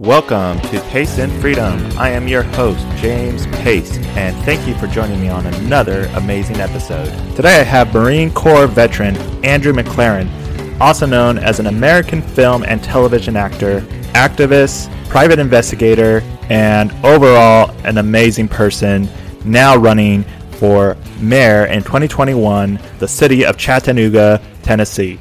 Welcome to Pace and Freedom. I am your host, James Pace, and thank you for joining me on another amazing episode. Today I have Marine Corps veteran Andrew McLaren, also known as an American film and television actor, activist, private investigator, and overall an amazing person, now running for mayor in 2021, the city of Chattanooga, Tennessee.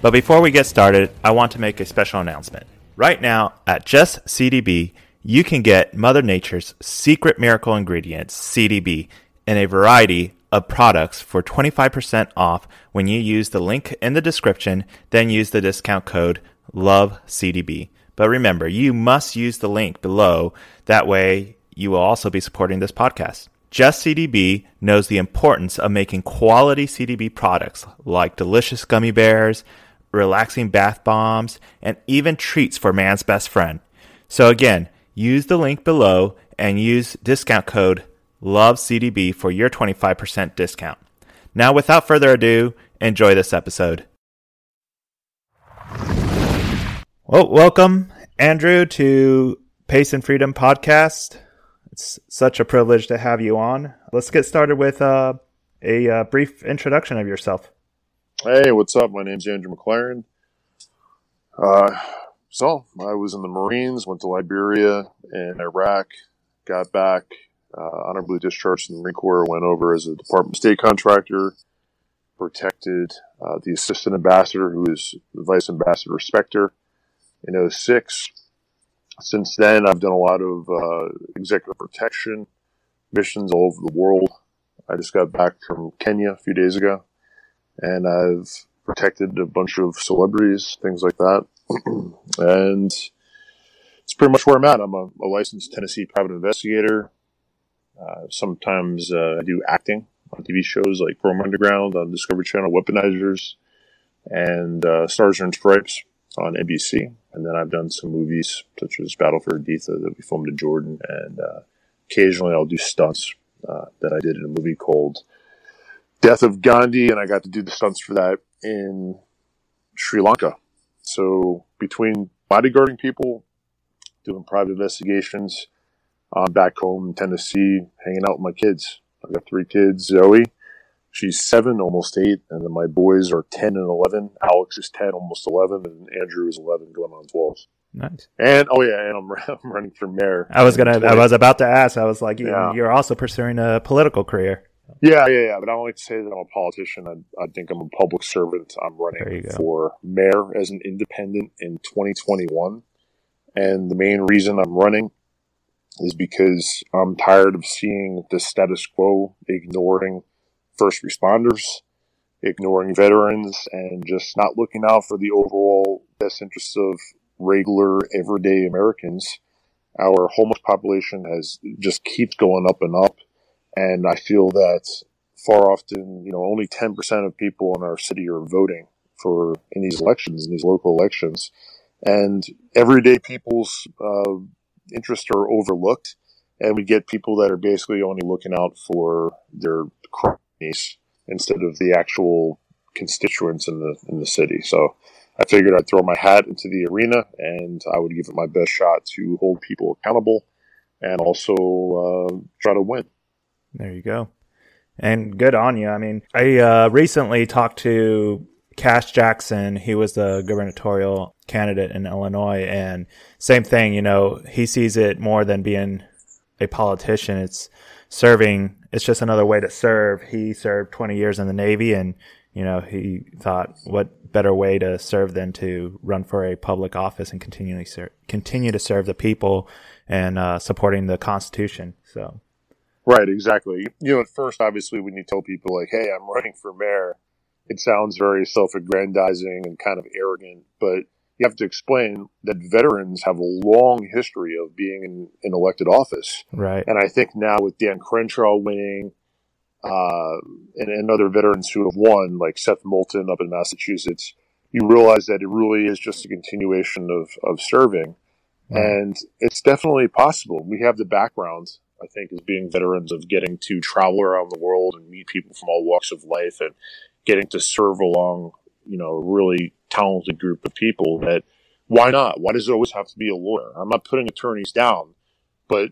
But before we get started, I want to make a special announcement. Right now, at Just CDB, you can get Mother Nature's secret miracle ingredients, CDB, in a variety of products for 25% off when you use the link in the description, then use the discount code LOVECDB. But remember, you must use the link below. That way, you will also be supporting this podcast. Just CDB knows the importance of making quality CDB products like delicious gummy bears, relaxing bath bombs, and even treats for man's best friend. So again, use the link below and use discount code LOVECDB for your 25% discount. Now, without further ado, enjoy this episode. Well, welcome, Andrew, to Pace and Freedom podcast. It's such a privilege to have you on. Let's get started with uh, a uh, brief introduction of yourself. Hey, what's up? My name's Andrew McLaren. Uh, so I was in the Marines, went to Liberia and Iraq, got back, uh, honorably discharged from the Marine Corps, went over as a Department of State contractor, protected uh, the assistant ambassador, who is vice ambassador Specter, in 06. Since then, I've done a lot of uh, executive protection missions all over the world. I just got back from Kenya a few days ago and I've protected a bunch of celebrities, things like that. and it's pretty much where I'm at. I'm a, a licensed Tennessee private investigator. Uh, sometimes uh, I do acting on TV shows like Chrome Underground on Discovery Channel, Weaponizers, and uh, Stars Earn Stripes on NBC. And then I've done some movies such as Battle for Haditha that we filmed in Jordan, and uh, occasionally I'll do stunts uh, that I did in a movie called Death of Gandhi, and I got to do the stunts for that in Sri Lanka. So between bodyguarding people, doing private investigations, I'm back home in Tennessee, hanging out with my kids. I've got three kids. Zoe, she's seven, almost eight, and then my boys are ten and eleven. Alex is ten, almost eleven, and Andrew is eleven, going on twelve. Nice. And oh yeah, and I'm, I'm running for mayor. I was gonna. 20. I was about to ask. I was like, yeah. you're also pursuing a political career. Yeah, yeah, yeah. But I don't like to say that I'm a politician. I, I think I'm a public servant. I'm running for mayor as an independent in 2021. And the main reason I'm running is because I'm tired of seeing the status quo ignoring first responders, ignoring veterans, and just not looking out for the overall best interests of regular everyday Americans. Our homeless population has just keeps going up and up and I feel that far often, you know, only 10% of people in our city are voting for in these elections, in these local elections. And everyday people's uh, interests are overlooked. And we get people that are basically only looking out for their cronies instead of the actual constituents in the in the city. So I figured I'd throw my hat into the arena and I would give it my best shot to hold people accountable and also uh, try to win. There you go. And good on you. I mean, I uh, recently talked to Kash Jackson. He was the gubernatorial candidate in Illinois. And same thing, you know, he sees it more than being a politician. It's serving, it's just another way to serve. He served 20 years in the Navy and, you know, he thought what better way to serve than to run for a public office and continually ser- continue to serve the people and uh, supporting the Constitution. So Right, exactly. You know, at first, obviously, when you tell people like, "Hey, I'm running for mayor," it sounds very self-aggrandizing and kind of arrogant. But you have to explain that veterans have a long history of being in, in elected office. Right. And I think now with Dan Crenshaw winning, uh, and, and other veterans who have won, like Seth Moulton up in Massachusetts, you realize that it really is just a continuation of, of serving. And it's definitely possible. We have the background I think, as being veterans of getting to travel around the world and meet people from all walks of life and getting to serve along, you know, a really talented group of people that why not? Why does it always have to be a lawyer? I'm not putting attorneys down, but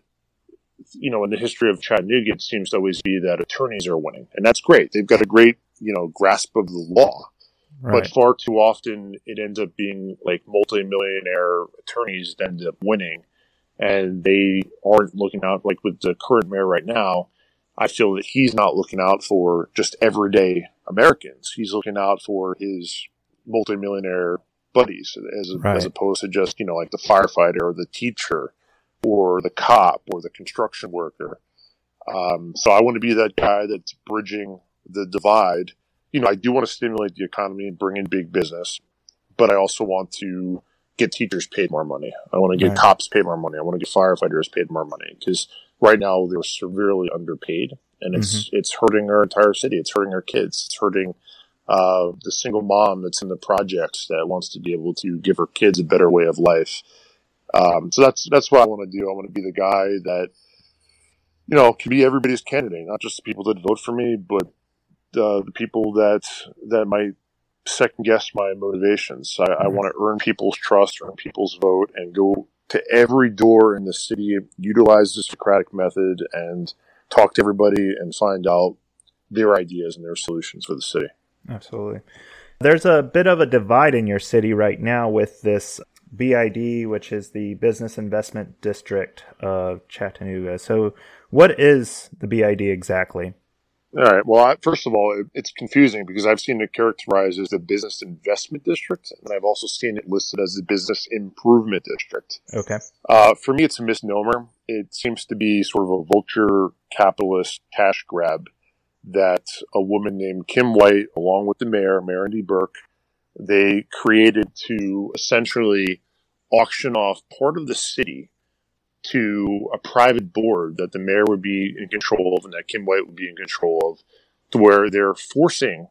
you know, in the history of Chattanooga, it seems to always be that attorneys are winning, and that's great. They've got a great, you know, grasp of the law. Right. But far too often, it ends up being like multimillionaire attorneys that end up winning, and they aren't looking out. Like with the current mayor right now, I feel that he's not looking out for just everyday Americans. He's looking out for his multimillionaire buddies, as right. as opposed to just you know like the firefighter or the teacher or the cop or the construction worker. Um, so I want to be that guy that's bridging the divide. You know, I do want to stimulate the economy and bring in big business, but I also want to get teachers paid more money. I want to get right. cops paid more money. I want to get firefighters paid more money because right now they're severely underpaid and it's mm-hmm. it's hurting our entire city. It's hurting our kids. It's hurting uh, the single mom that's in the projects that wants to be able to give her kids a better way of life. Um, so that's that's what I want to do. I want to be the guy that you know can be everybody's candidate, not just the people that vote for me, but the, the people that that might second guess my motivations. I, I mm-hmm. want to earn people's trust, earn people's vote, and go to every door in the city, utilize the Socratic method, and talk to everybody and find out their ideas and their solutions for the city. Absolutely. There's a bit of a divide in your city right now with this BID, which is the Business Investment District of Chattanooga. So, what is the BID exactly? All right. Well, I, first of all, it, it's confusing because I've seen it characterized as the Business Investment District, and I've also seen it listed as the Business Improvement District. Okay. Uh, for me, it's a misnomer. It seems to be sort of a vulture capitalist cash grab that a woman named Kim White, along with the mayor, Mary Berke, they created to essentially auction off part of the city to a private board that the mayor would be in control of and that Kim White would be in control of, to where they're forcing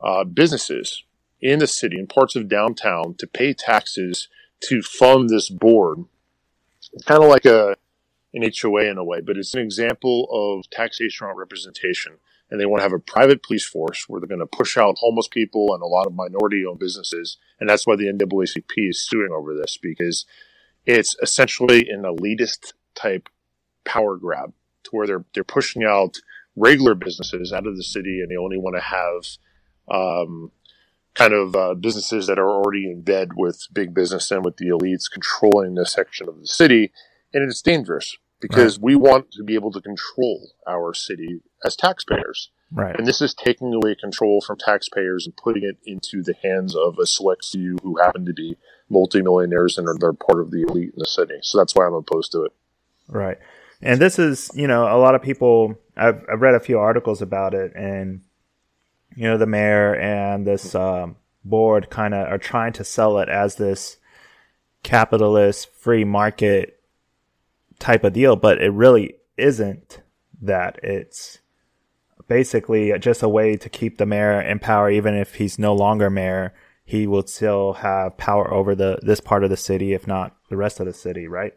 uh, businesses in the city and parts of downtown to pay taxes to fund this board. It's kind of like a an HOA in a way, but it's an example of taxation on representation and they want to have a private police force where they're going to push out homeless people and a lot of minority owned businesses. And that's why the NAACP is suing over this because it's essentially an elitist type power grab to where they're, they're pushing out regular businesses out of the city and they only want to have, um, kind of uh, businesses that are already in bed with big business and with the elites controlling this section of the city. And it's dangerous because right. we want to be able to control our city as taxpayers. Right. And this is taking away control from taxpayers and putting it into the hands of a select few who happen to be multimillionaires and they're part of the elite in the city. So that's why I'm opposed to it. Right. And this is, you know, a lot of people, I've, I've read a few articles about it, and, you know, the mayor and this um, board kind of are trying to sell it as this capitalist free market type of deal, but it really isn't that. It's basically just a way to keep the mayor in power, even if he's no longer mayor. He will still have power over the this part of the city, if not the rest of the city, right?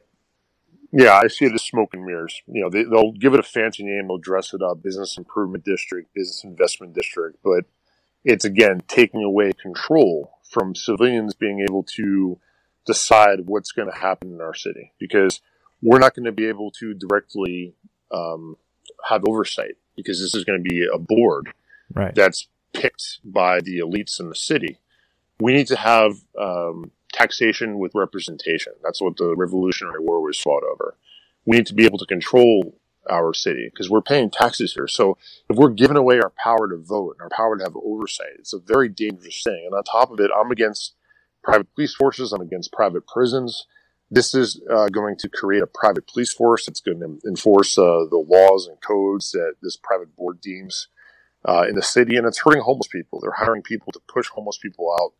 Yeah, I see it as smoke and mirrors. You know, they, they'll give it a fancy name, they'll dress it up, business improvement district, business investment district, but it's again taking away control from civilians being able to decide what's going to happen in our city because we're not going to be able to directly um, have oversight because this is going to be a board right. that's picked by the elites in the city. We need to have um, taxation with representation. That's what the Revolutionary War was fought over. We need to be able to control our city because we're paying taxes here. So if we're giving away our power to vote and our power to have oversight, it's a very dangerous thing. And on top of it, I'm against private police forces. I'm against private prisons. This is uh, going to create a private police force. It's going to enforce uh, the laws and codes that this private board deems uh, in the city, and it's hurting homeless people. They're hiring people to push homeless people out.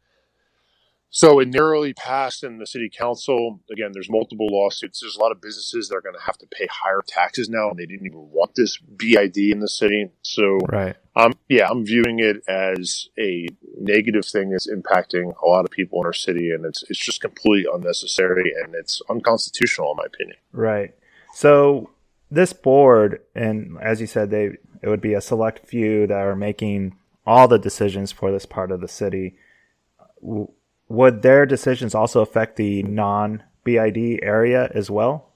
So it narrowly passed in the city council. Again, there's multiple lawsuits. There's a lot of businesses that are going to have to pay higher taxes now, and they didn't even want this BID in the city. So, right. um, yeah, I'm viewing it as a negative thing that's impacting a lot of people in our city, and it's it's just completely unnecessary and it's unconstitutional, in my opinion. Right. So this board, and as you said, they it would be a select few that are making all the decisions for this part of the city would their decisions also affect the non BID area as well?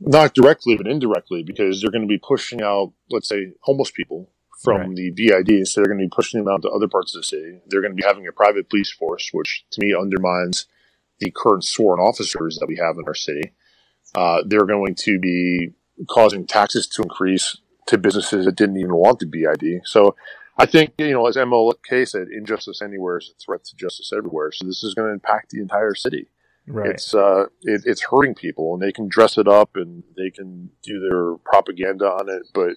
Not directly, but indirectly, because they're going to be pushing out, let's say, homeless people from right. the BID. So they're going to be pushing them out to other parts of the city. They're going to be having a private police force, which to me undermines the current sworn officers that we have in our city. Uh, they're going to be causing taxes to increase to businesses that didn't even want the BID. So I think, you know, as MLK said, injustice anywhere is a threat to justice everywhere. So this is going to impact the entire city. Right. It's uh, it, it's hurting people, and they can dress it up and they can do their propaganda on it, but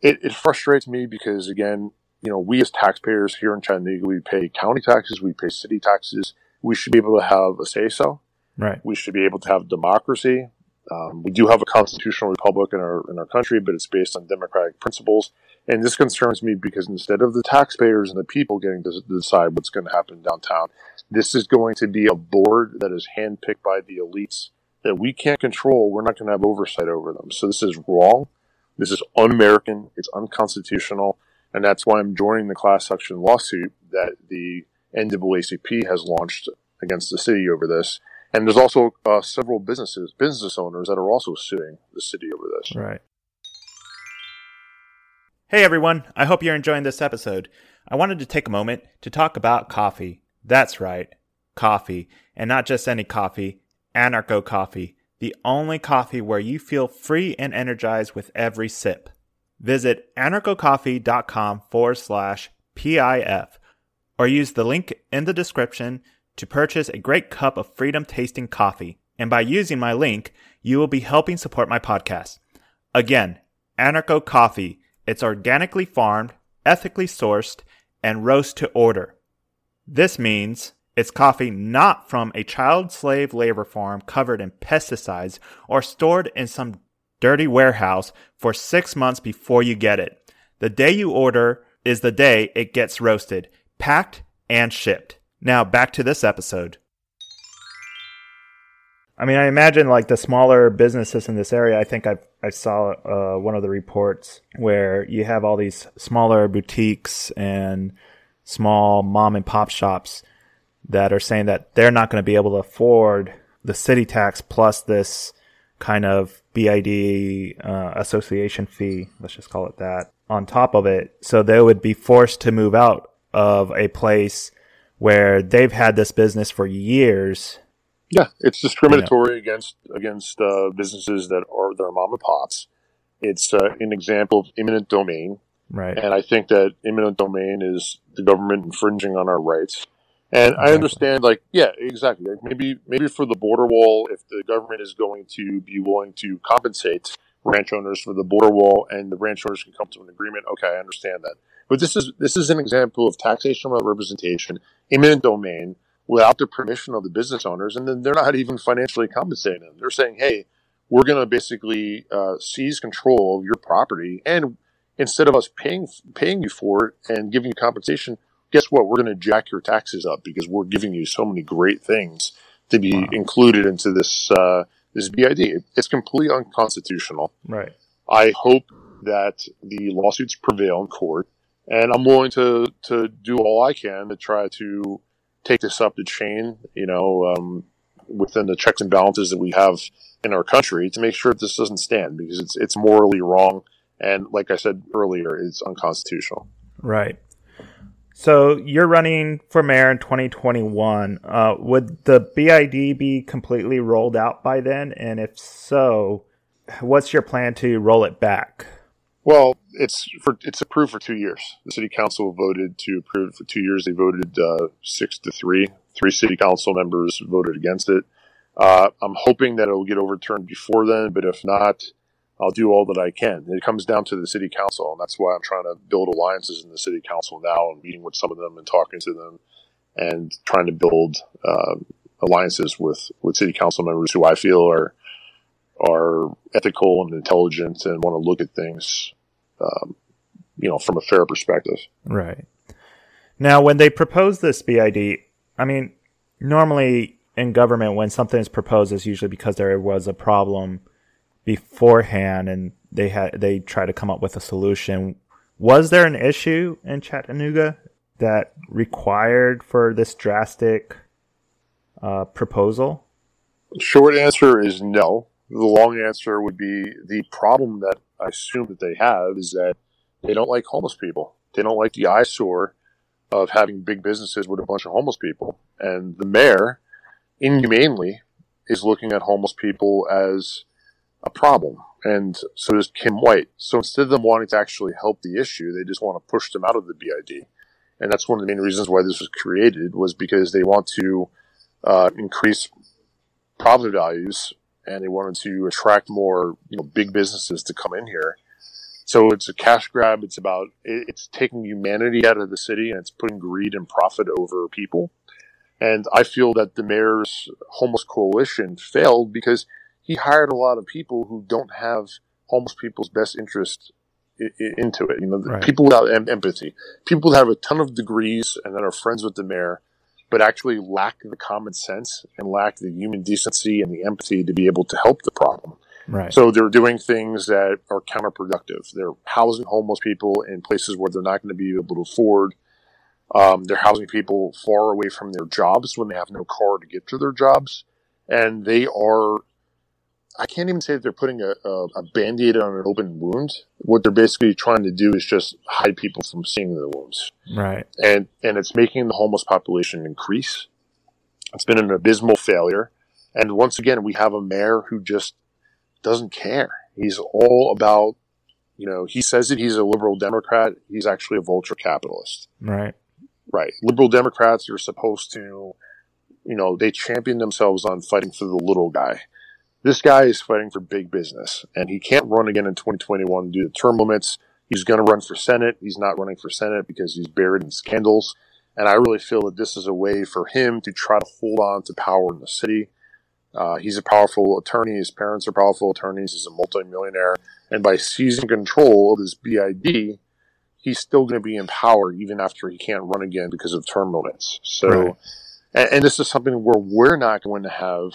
it, it frustrates me because again, you know, we as taxpayers here in Chattanooga, we pay county taxes, we pay city taxes. We should be able to have a say so. Right. We should be able to have democracy. Um, we do have a constitutional republic in our in our country, but it's based on democratic principles. And this concerns me because instead of the taxpayers and the people getting to decide what's going to happen downtown, this is going to be a board that is handpicked by the elites that we can't control. We're not going to have oversight over them. So this is wrong. This is un-American. It's unconstitutional. And that's why I'm joining the class action lawsuit that the NAACP has launched against the city over this. And there's also uh, several businesses, business owners that are also suing the city over this. Right. Hey everyone, I hope you're enjoying this episode. I wanted to take a moment to talk about coffee. That's right, coffee. And not just any coffee, Anarcho Coffee, the only coffee where you feel free and energized with every sip. Visit anarchocoffee.com forward slash PIF or use the link in the description to purchase a great cup of freedom tasting coffee. And by using my link, you will be helping support my podcast. Again, Anarcho Coffee. It's organically farmed, ethically sourced, and roast to order. This means it's coffee not from a child slave labor farm covered in pesticides or stored in some dirty warehouse for six months before you get it. The day you order is the day it gets roasted, packed, and shipped. Now back to this episode. I mean, I imagine like the smaller businesses in this area. I think I I saw uh, one of the reports where you have all these smaller boutiques and small mom and pop shops that are saying that they're not going to be able to afford the city tax plus this kind of BID uh, association fee. Let's just call it that on top of it. So they would be forced to move out of a place where they've had this business for years. Yeah, it's discriminatory you know. against against uh, businesses that are their mom and pops. It's uh, an example of eminent domain, right? And I think that eminent domain is the government infringing on our rights. And exactly. I understand, like, yeah, exactly. Like maybe, maybe for the border wall, if the government is going to be willing to compensate ranch owners for the border wall, and the ranch owners can come to an agreement, okay, I understand that. But this is this is an example of taxation without representation, eminent domain, without the permission of the business owners, and then they're not even financially compensating them. They're saying, hey, we're going to basically uh, seize control of your property, and instead of us paying paying you for it and giving you compensation, guess what? We're going to jack your taxes up because we're giving you so many great things to be wow. included into this uh, this BID. It's completely unconstitutional. Right. I hope that the lawsuits prevail in court, and I'm willing to to do all I can to try to take this up the chain. You know, um, within the checks and balances that we have in our country to make sure that this doesn't stand because it's it's morally wrong and like I said earlier, it's unconstitutional. Right. So you're running for mayor in 2021. Uh, would the BID be completely rolled out by then? And if so, what's your plan to roll it back? Well, it's for it's approved for two years. The city council voted to approve for two years. They voted uh, six to three. Three city council members voted against it. Uh, I'm hoping that it will get overturned before then, but if not, I'll do all that I can. It comes down to the city council, and that's why I'm trying to build alliances in the city council now and meeting with some of them and talking to them and trying to build uh, alliances with, with city council members who I feel are are ethical and intelligent and want to look at things, um, you know, from a fair perspective. Right. Now, when they propose this BID, I mean, normally in government, when something is proposed, it's usually because there was a problem beforehand and they had they try to come up with a solution. Was there an issue in Chattanooga that required for this drastic uh, proposal? Short answer is no. The long answer would be the problem that I assume that they have is that they don't like homeless people. They don't like the eyesore of having big businesses with a bunch of homeless people. And the mayor, inhumanely, is looking at homeless people as a problem. And so does Kim White. So instead of them wanting to actually help the issue, they just want to push them out of the BID. And that's one of the main reasons why this was created was because they want to uh, increase property values and they wanted to attract more, you know, big businesses to come in here. So it's a cash grab. It's about, it's taking humanity out of the city and it's putting greed and profit over people. And I feel that the mayor's homeless coalition failed because he hired a lot of people who don't have homeless people's best interest into it. You know, right. people without em- empathy, people that have a ton of degrees and that are friends with the mayor, but actually lack the common sense and lack the human decency and the empathy to be able to help the problem. Right. So they're doing things that are counterproductive. They're housing homeless people in places where they're not going to be able to afford. Um, they're housing people far away from their jobs when they have no car to get to their jobs. And they are I can't even say that they're putting a, a, a band-aid on an open wound. What they're basically trying to do is just hide people from seeing the wounds. Right. And and it's making the homeless population increase. It's been an abysmal failure. And once again, we have a mayor who just doesn't care. He's all about, you know, he says that he's a liberal Democrat. He's actually a vulture capitalist. Right. Right. Liberal Democrats are supposed to, you know, they champion themselves on fighting for the little guy this guy is fighting for big business, and he can't run again in 2021 due to term limits. He's going to run for Senate. He's not running for Senate because he's buried in scandals. And I really feel that this is a way for him to try to hold on to power in the city. Uh, he's a powerful attorney. His parents are powerful attorneys. He's a multimillionaire. And by seizing control of his BID, he's still going to be in power even after he can't run again because of term limits. So, right. and, and, this is something where we're not going to have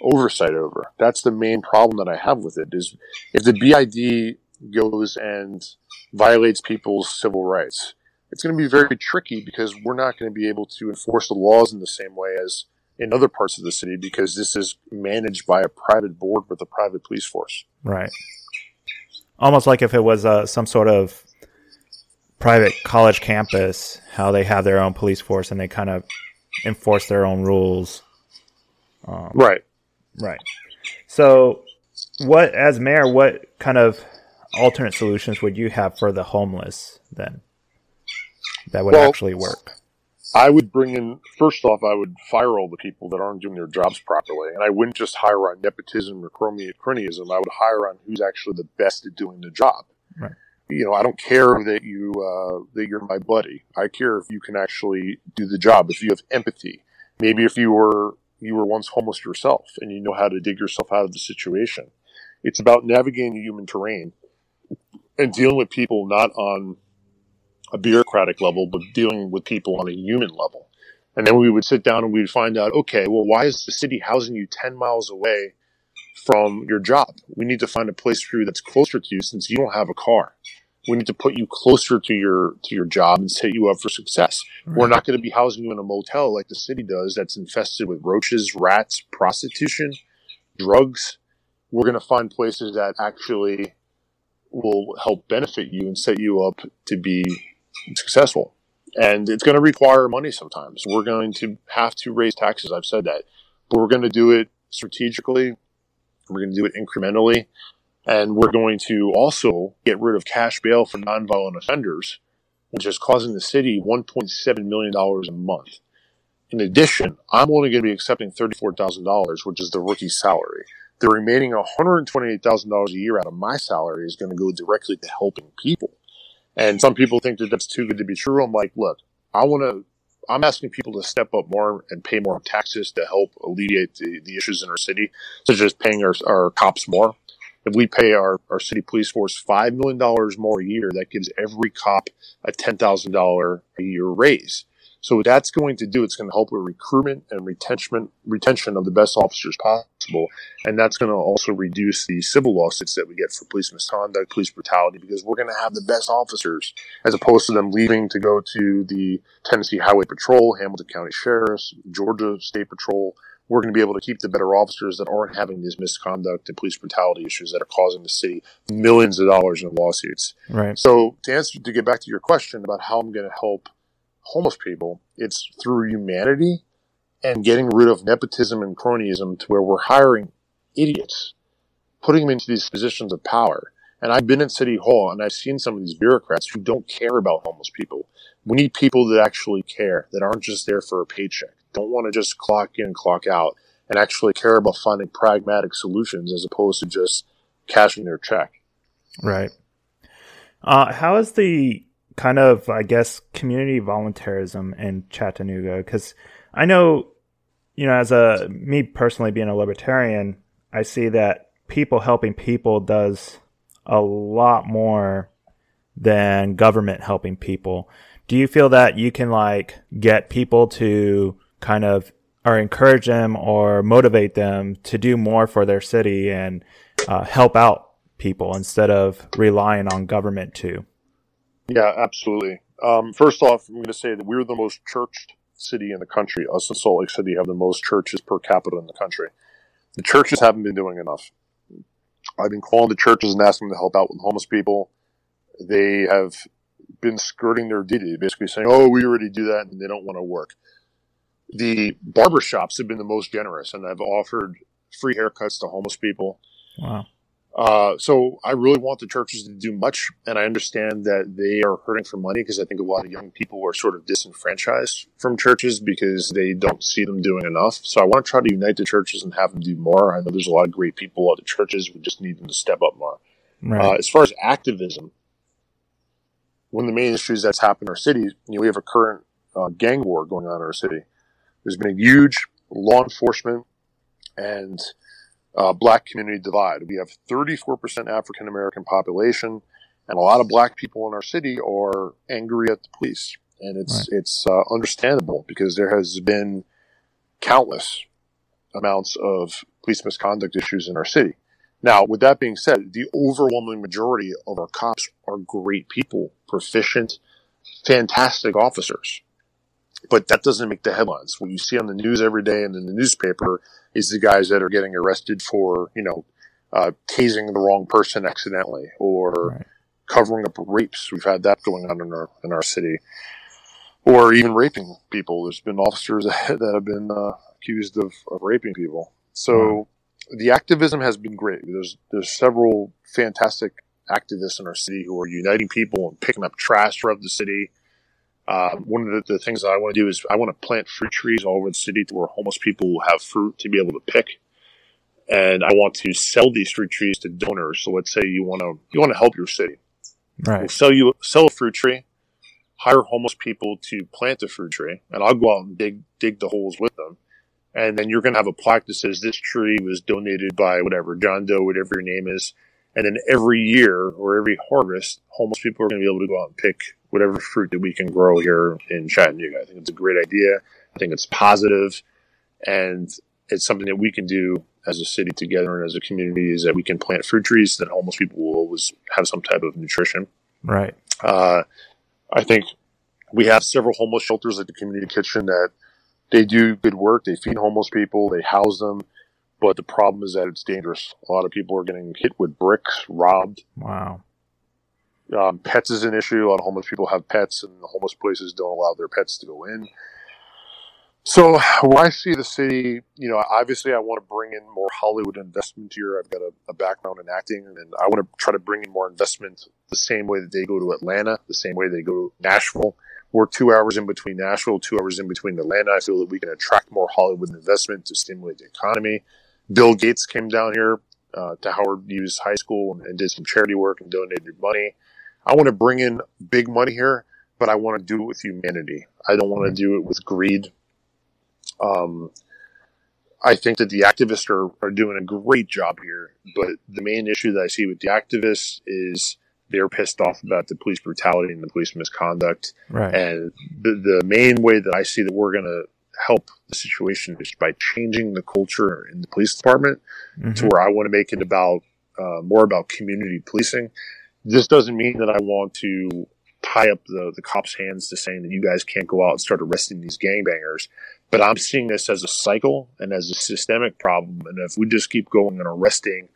oversight over. That's the main problem that I have with it is if the BID goes and violates people's civil rights, it's going to be very tricky because we're not going to be able to enforce the laws in the same way as in other parts of the city because this is managed by a private board with a private police force. Right. Almost like if it was uh, some sort of private college campus, how they have their own police force and they kind of enforce their own rules. Um, right. Right. So, what as mayor, what kind of alternate solutions would you have for the homeless then that would well, actually work? I would bring in first off, I would fire all the people that aren't doing their jobs properly, and I wouldn't just hire on nepotism or cronyism. I would hire on who's actually the best at doing the job. Right. You know, I don't care that you uh, that you're my buddy. I care if you can actually do the job. If you have empathy, maybe if you were you were once homeless yourself and you know how to dig yourself out of the situation. It's about navigating the human terrain and dealing with people not on a bureaucratic level, but dealing with people on a human level. And then we would sit down and we'd find out, okay, well, why is the city housing you 10 miles away from your job? We need to find a place for you that's closer to you since you don't have a car. We need to put you closer to your to your job and set you up for success. Right. We're not going to be housing you in a motel like the city does that's infested with roaches, rats, prostitution, drugs. We're going to find places that actually will help benefit you and set you up to be successful. And it's going to require money sometimes. We're going to have to raise taxes. I've said that. But we're going to do it strategically. We're going to do it incrementally. And we're going to also get rid of cash bail for nonviolent offenders, which is causing the city $1.7 million a month. In addition, I'm only going to be accepting $34,000, which is the rookie salary. The remaining $128,000 a year out of my salary is going to go directly to helping people. And some people think that that's too good to be true. I'm like, look, I want to, I'm asking people to step up more and pay more taxes to help alleviate the, the issues in our city, such as paying our, our cops more if we pay our, our city police force $5 million more a year, that gives every cop a $10,000 a year raise. So what that's going to do, it's going to help with recruitment and retention, retention of the best officers possible. And that's going to also reduce the civil lawsuits that we get for police misconduct, police brutality, because we're going to have the best officers as opposed to them leaving to go to the Tennessee Highway Patrol, Hamilton County Sheriffs, Georgia State Patrol. We're going to be able to keep the better officers that aren't having these misconduct and police brutality issues that are causing the city millions of dollars in lawsuits. Right. So to answer, to get back to your question about how I'm going to help homeless people, it's through humanity and getting rid of nepotism and cronyism to where we're hiring idiots, putting them into these positions of power. And I've been in City Hall and I've seen some of these bureaucrats who don't care about homeless people. We need people that actually care, that aren't just there for a paycheck, don't want to just clock in, clock out, and actually care about finding pragmatic solutions as opposed to just cashing their check. Right. Uh, how is the kind of, I guess, community volunteerism in Chattanooga? Because I know, you know, as a me personally being a libertarian, I see that people helping people does a lot more than government helping people. Do you feel that you can like get people to kind of or encourage them or motivate them to do more for their city and uh, help out people instead of relying on government to? Yeah, absolutely. Um, first off, I'm going to say that we're the most churched city in the country. Us and Salt Lake City have the most churches per capita in the country. The churches haven't been doing enough. I've been calling the churches and asking them to help out with homeless people. They have been skirting their duty, basically saying, "Oh, we already do that," and they don't want to work. The barber shops have been the most generous, and have offered free haircuts to homeless people. Wow. Uh, so I really want the churches to do much, and I understand that they are hurting for money because I think a lot of young people are sort of disenfranchised from churches because they don't see them doing enough. So I want to try to unite the churches and have them do more. I know there's a lot of great people at the churches. We just need them to step up more. Right. Uh, as far as activism, one of the main issues that's happened in our city, you know, we have a current uh, gang war going on in our city. There's been a huge law enforcement and uh, black community divide. We have 34% African American population, and a lot of black people in our city are angry at the police, and it's Right. it's uh, understandable because there has been countless amounts of police misconduct issues in our city. Now, with that being said, the overwhelming majority of our cops are great people, proficient, fantastic officers. But that doesn't make the headlines. What you see on the news every day and in the newspaper is the guys that are getting arrested for, you know, uh, tasing the wrong person accidentally or Right. covering up rapes. We've had that going on in our in our city, or even raping people. There's been officers that have been uh, accused of, of raping people. So the activism has been great. There's there's several fantastic activists in our city who are uniting people and picking up trash throughout the city. Uh, one of the, the things that I want to do is I want to plant fruit trees all over the city to where homeless people will have fruit to be able to pick. And I want to sell these fruit trees to donors. So let's say you want to you want to help your city. We'll sell you sell a fruit tree, hire homeless people to plant the fruit tree, and I'll go out and dig dig the holes with them. And then you're going to have a plaque that says this tree was donated by whatever John Doe, whatever your name is. And then every year or every harvest, homeless people are going to be able to go out and pick whatever fruit that we can grow here in Chattanooga. I think it's a great idea. I think it's positive, and it's something that we can do as a city together and as a community. Is that we can plant fruit trees that homeless people will always have some type of nutrition. Right. Uh, I think we have several homeless shelters at the community kitchen that they do good work. They feed homeless people, they house them, but the problem is that it's dangerous. A lot of people are getting hit with bricks, robbed. Wow. Um, pets is an issue. A lot of homeless people have pets, and the homeless places don't allow their pets to go in. So when I see the city, you know, obviously I want to bring in more Hollywood investment here. I've got a, a background in acting, and I want to try to bring in more investment the same way that they go to Atlanta, the same way they go to Nashville. We're two hours in between Nashville, two hours in between Atlanta. I feel that we can attract more Hollywood investment to stimulate the economy. Bill Gates came down here uh, to Howard Hughes High School and, and did some charity work and donated money. I want to bring in big money here, but I want to do it with humanity. I don't want to do it with greed. Um, I think that the activists are, are doing a great job here, but the main issue that I see with the activists is They're pissed off about the police brutality and the police misconduct. Right. And the, the main way that I see that we're going to help the situation is by changing the culture in the police department mm-hmm. to where I want to make it about uh, more about community policing. This doesn't mean that I want to tie up the, the cops' hands to saying that you guys can't go out and start arresting these gangbangers. But I'm seeing this as a cycle and as a systemic problem. And if we just keep going and arresting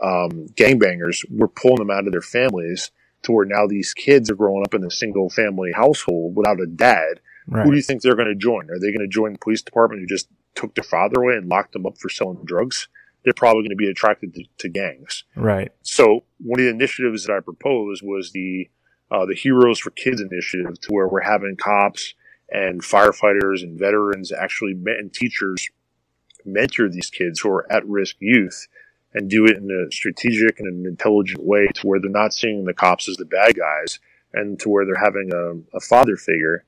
um, gangbangers, we're pulling them out of their families to where now these kids are growing up in a single family household without a dad. Right. Who do you think they're going to join? Are they going to join the police department who just took their father away and locked them up for selling drugs? They're probably going to be attracted to, to gangs. Right. So one of the initiatives that I proposed was the uh, the Heroes for Kids initiative, to where we're having cops and firefighters and veterans actually and teachers mentor these kids who are at risk youth and do it in a strategic and an intelligent way to where they're not seeing the cops as the bad guys and to where they're having a, a father figure.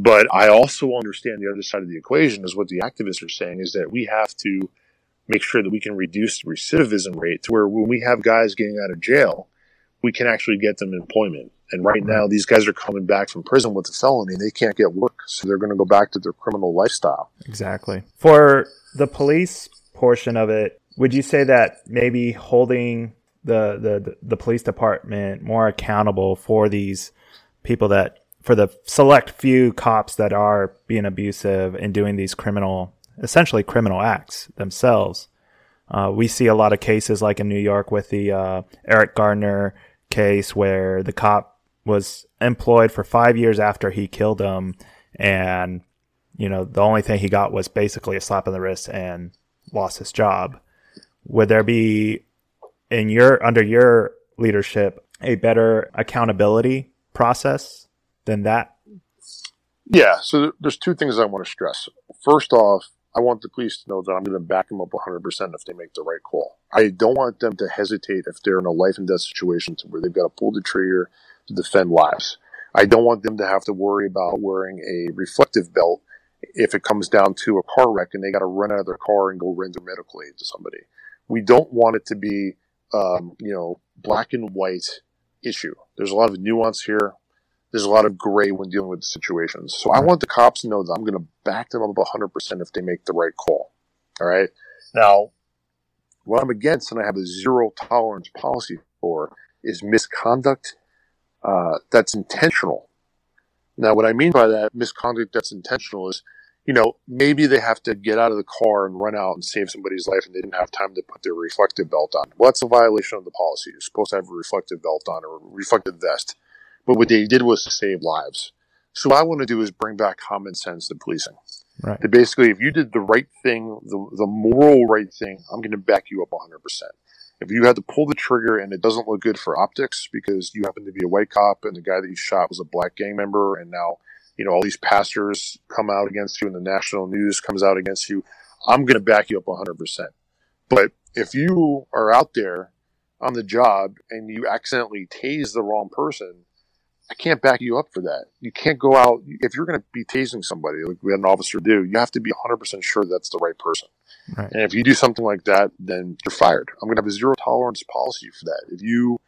But I also understand the other side of the equation is what the activists are saying is that we have to make sure that we can reduce the recidivism rate to where when we have guys getting out of jail, we can actually get them employment. And right now, these guys are coming back from prison with a felony. They can't get work, so they're going to go back to their criminal lifestyle. Exactly. For the police portion of it, would you say that maybe holding the the the police department more accountable for these people that for the select few cops that are being abusive and doing these criminal, essentially criminal acts themselves? Uh, we see a lot of cases like in New York with the uh, Eric Garner case where the cop was employed for five years after he killed him, and you know the only thing he got was basically a slap on the wrist and lost his job. Would there be in your under your leadership a better accountability process than that? Yeah. So there's two things I want to stress. First off, I want the police to know that I'm going to back them up 100% if they make the right call. I don't want them to hesitate if they're in a life and death situation where they've got to pull the trigger to defend lives. I don't want them to have to worry about wearing a reflective belt if it comes down to a car wreck and they got to run out of their car and go render medical aid to somebody. We don't want it to be, um, you know, black and white issue. There's a lot of nuance here. There's a lot of gray when dealing with the situations. So I want the cops to know that I'm going to back them up 100% if they make the right call. All right. Now, what I'm against and I have a zero tolerance policy for is misconduct uh, that's intentional. Now, what I mean by that misconduct that's intentional is, you know, maybe they have to get out of the car and run out and save somebody's life and they didn't have time to put their reflective belt on. Well, that's a violation of the policy. You're supposed to have a reflective belt on or a reflective vest. But what they did was to save lives. So what I want to do is bring back common sense to policing. Right. That basically, if you did the right thing, the, the moral right thing, I'm going to back you up 100% if you had to pull the trigger and it doesn't look good for optics because you happen to be a white cop and the guy that you shot was a black gang member and now you know all these pastors come out against you and the national news comes out against you i'm going to back you up 100% but if you are out there on the job and you accidentally tase the wrong person I can't back you up for that. You can't go out if you're going to be tasing somebody like we had an officer do. You have to be 100% sure that's the right person. Right. And if you do something like that, then you're fired. I'm going to have a zero tolerance policy for that. If you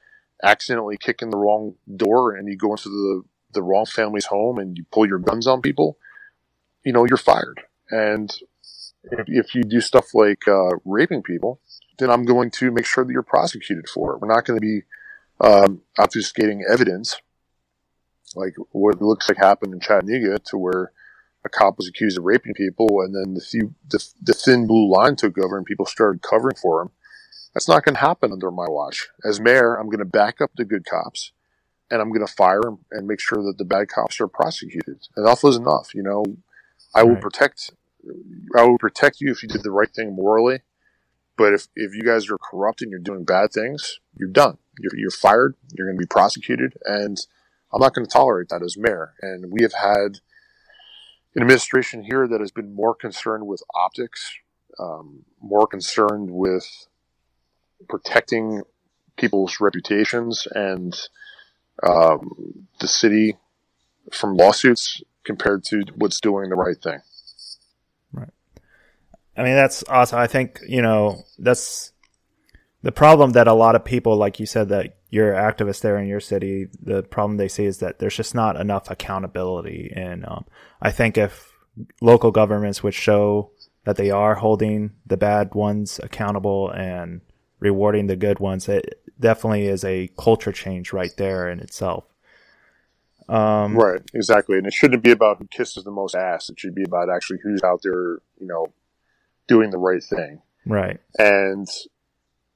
accidentally kick in the wrong door and you go into the the wrong family's home and you pull your guns on people, you know you're fired. And if, if you do stuff like uh, raping people, then I'm going to make sure that you're prosecuted for it. We're not going to be um, obfuscating evidence like what looks like happened in Chattanooga, to where a cop was accused of raping people, and then the few the, the thin blue line took over, and people started covering for him. That's not going to happen under my watch. As mayor, I'm going to back up the good cops, and I'm going to fire and make sure that the bad cops are prosecuted. Enough is enough. You know, I will protect. I will protect you if you did the right thing morally. But if, if you guys are corrupt and you're doing bad things, you're done. You're, you're fired. You're going to be prosecuted, and I'm not going to tolerate that as mayor. And we have had an administration here that has been more concerned with optics, um, more concerned with protecting people's reputations and um, the city from lawsuits compared to what's doing the right thing. Right. I mean, that's awesome. I think, you know, that's the problem that a lot of people, like you said, that you're activists there in your city, the problem they see is that there's just not enough accountability. And um, I think if local governments would show that they are holding the bad ones accountable and rewarding the good ones, it definitely is a culture change right there in itself. Um, right, exactly. And it shouldn't be about who kisses the most ass. It should be about actually who's out there, you know, doing the right thing. Right. And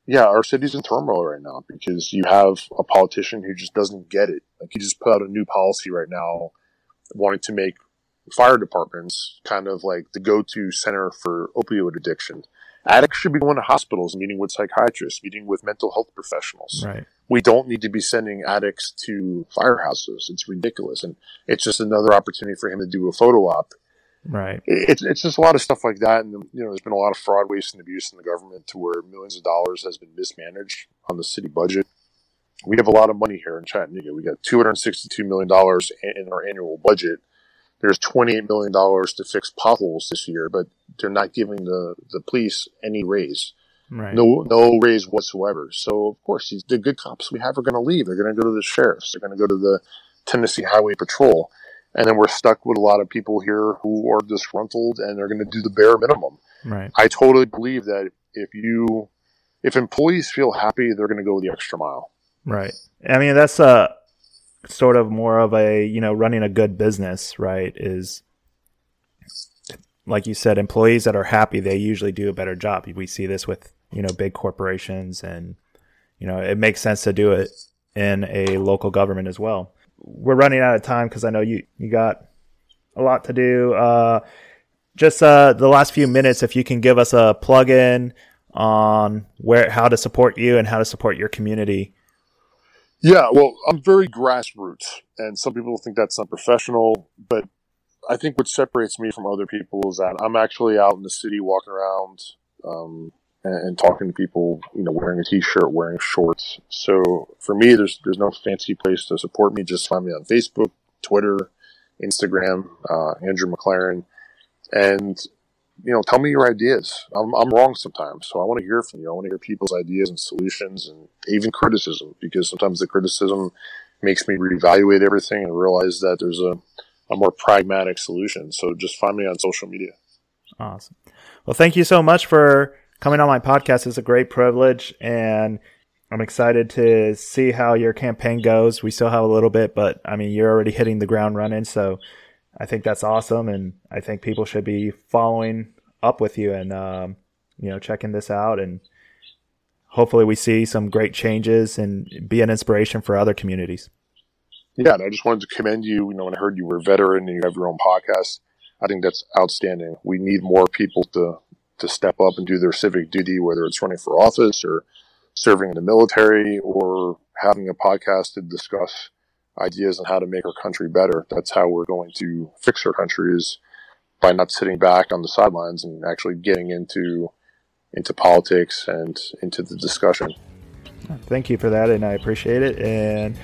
yeah, our city's in turmoil right now because you have a politician who just doesn't get it. Like he just put out a new policy right now wanting to make fire departments kind of like the go-to center for opioid addiction. Addicts should be going to hospitals, meeting with psychiatrists, meeting with mental health professionals. Right. We don't need to be sending addicts to firehouses. It's ridiculous. And it's just another opportunity for him to do a photo op Right. It's it's just a lot of stuff like that, and you know, there's been a lot of fraud, waste, and abuse in the government to where millions of dollars has been mismanaged on the city budget. We have a lot of money here in Chattanooga. We got 262 million dollars in our annual budget. There's 28 million dollars to fix potholes this year, but they're not giving the the police any raise. Right. No, no raise whatsoever. So of course, these the good cops we have are going to leave. They're going to go to the sheriffs. They're going to go to the Tennessee Highway Patrol and then we're stuck with a lot of people here who are disgruntled and they're going to do the bare minimum. Right. I totally believe that if you, if employees feel happy, they're going to go the extra mile. Right. I mean, that's a sort of more of a, you know, running a good business, right? Is like you said, employees that are happy, they usually do a better job. We see this with, you know, big corporations and, you know, it makes sense to do it in a local government as well we're running out of time because I know you you got a lot to do. Uh, just uh, the last few minutes, if you can give us a plug-in on where how to support you and how to support your community. Yeah, well, I'm very grassroots, and some people think that's unprofessional, but I think what separates me from other people is that I'm actually out in the city walking around. Um, and, talking to people, you know, wearing a t-shirt, wearing shorts. So for me, there's there's no fancy place to support me. Just find me on Facebook, Twitter, Instagram, uh, Andrew McLaren, and you know, tell me your ideas. I'm, I'm wrong sometimes, so I want to hear from you. I want to hear people's ideas and solutions, and even criticism, because sometimes the criticism makes me reevaluate everything and realize that there's a, a more pragmatic solution. So just find me on social media. Awesome. Well, thank you so much for coming on my podcast is a great privilege and I'm excited to see how your campaign goes. We still have a little bit, but I mean, you're already hitting the ground running. So I think that's awesome. And I think people should be following up with you and, um, you know, checking this out. And hopefully we see some great changes and be an inspiration for other communities. Yeah. And I just wanted to commend you. You know, when I heard you were a veteran and you have your own podcast, I think that's outstanding. We need more people to to step up and do their civic duty, whether it's running for office or serving in the military or having a podcast to discuss ideas on how to make our country better. That's how we're going to fix our country is by not sitting back on the sidelines and actually getting into into politics and into the discussion. Thank you for that, and I appreciate it. And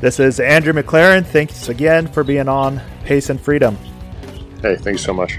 this is Andrew McLaren. Thanks again for being on Pace and Freedom. Hey, thanks so much.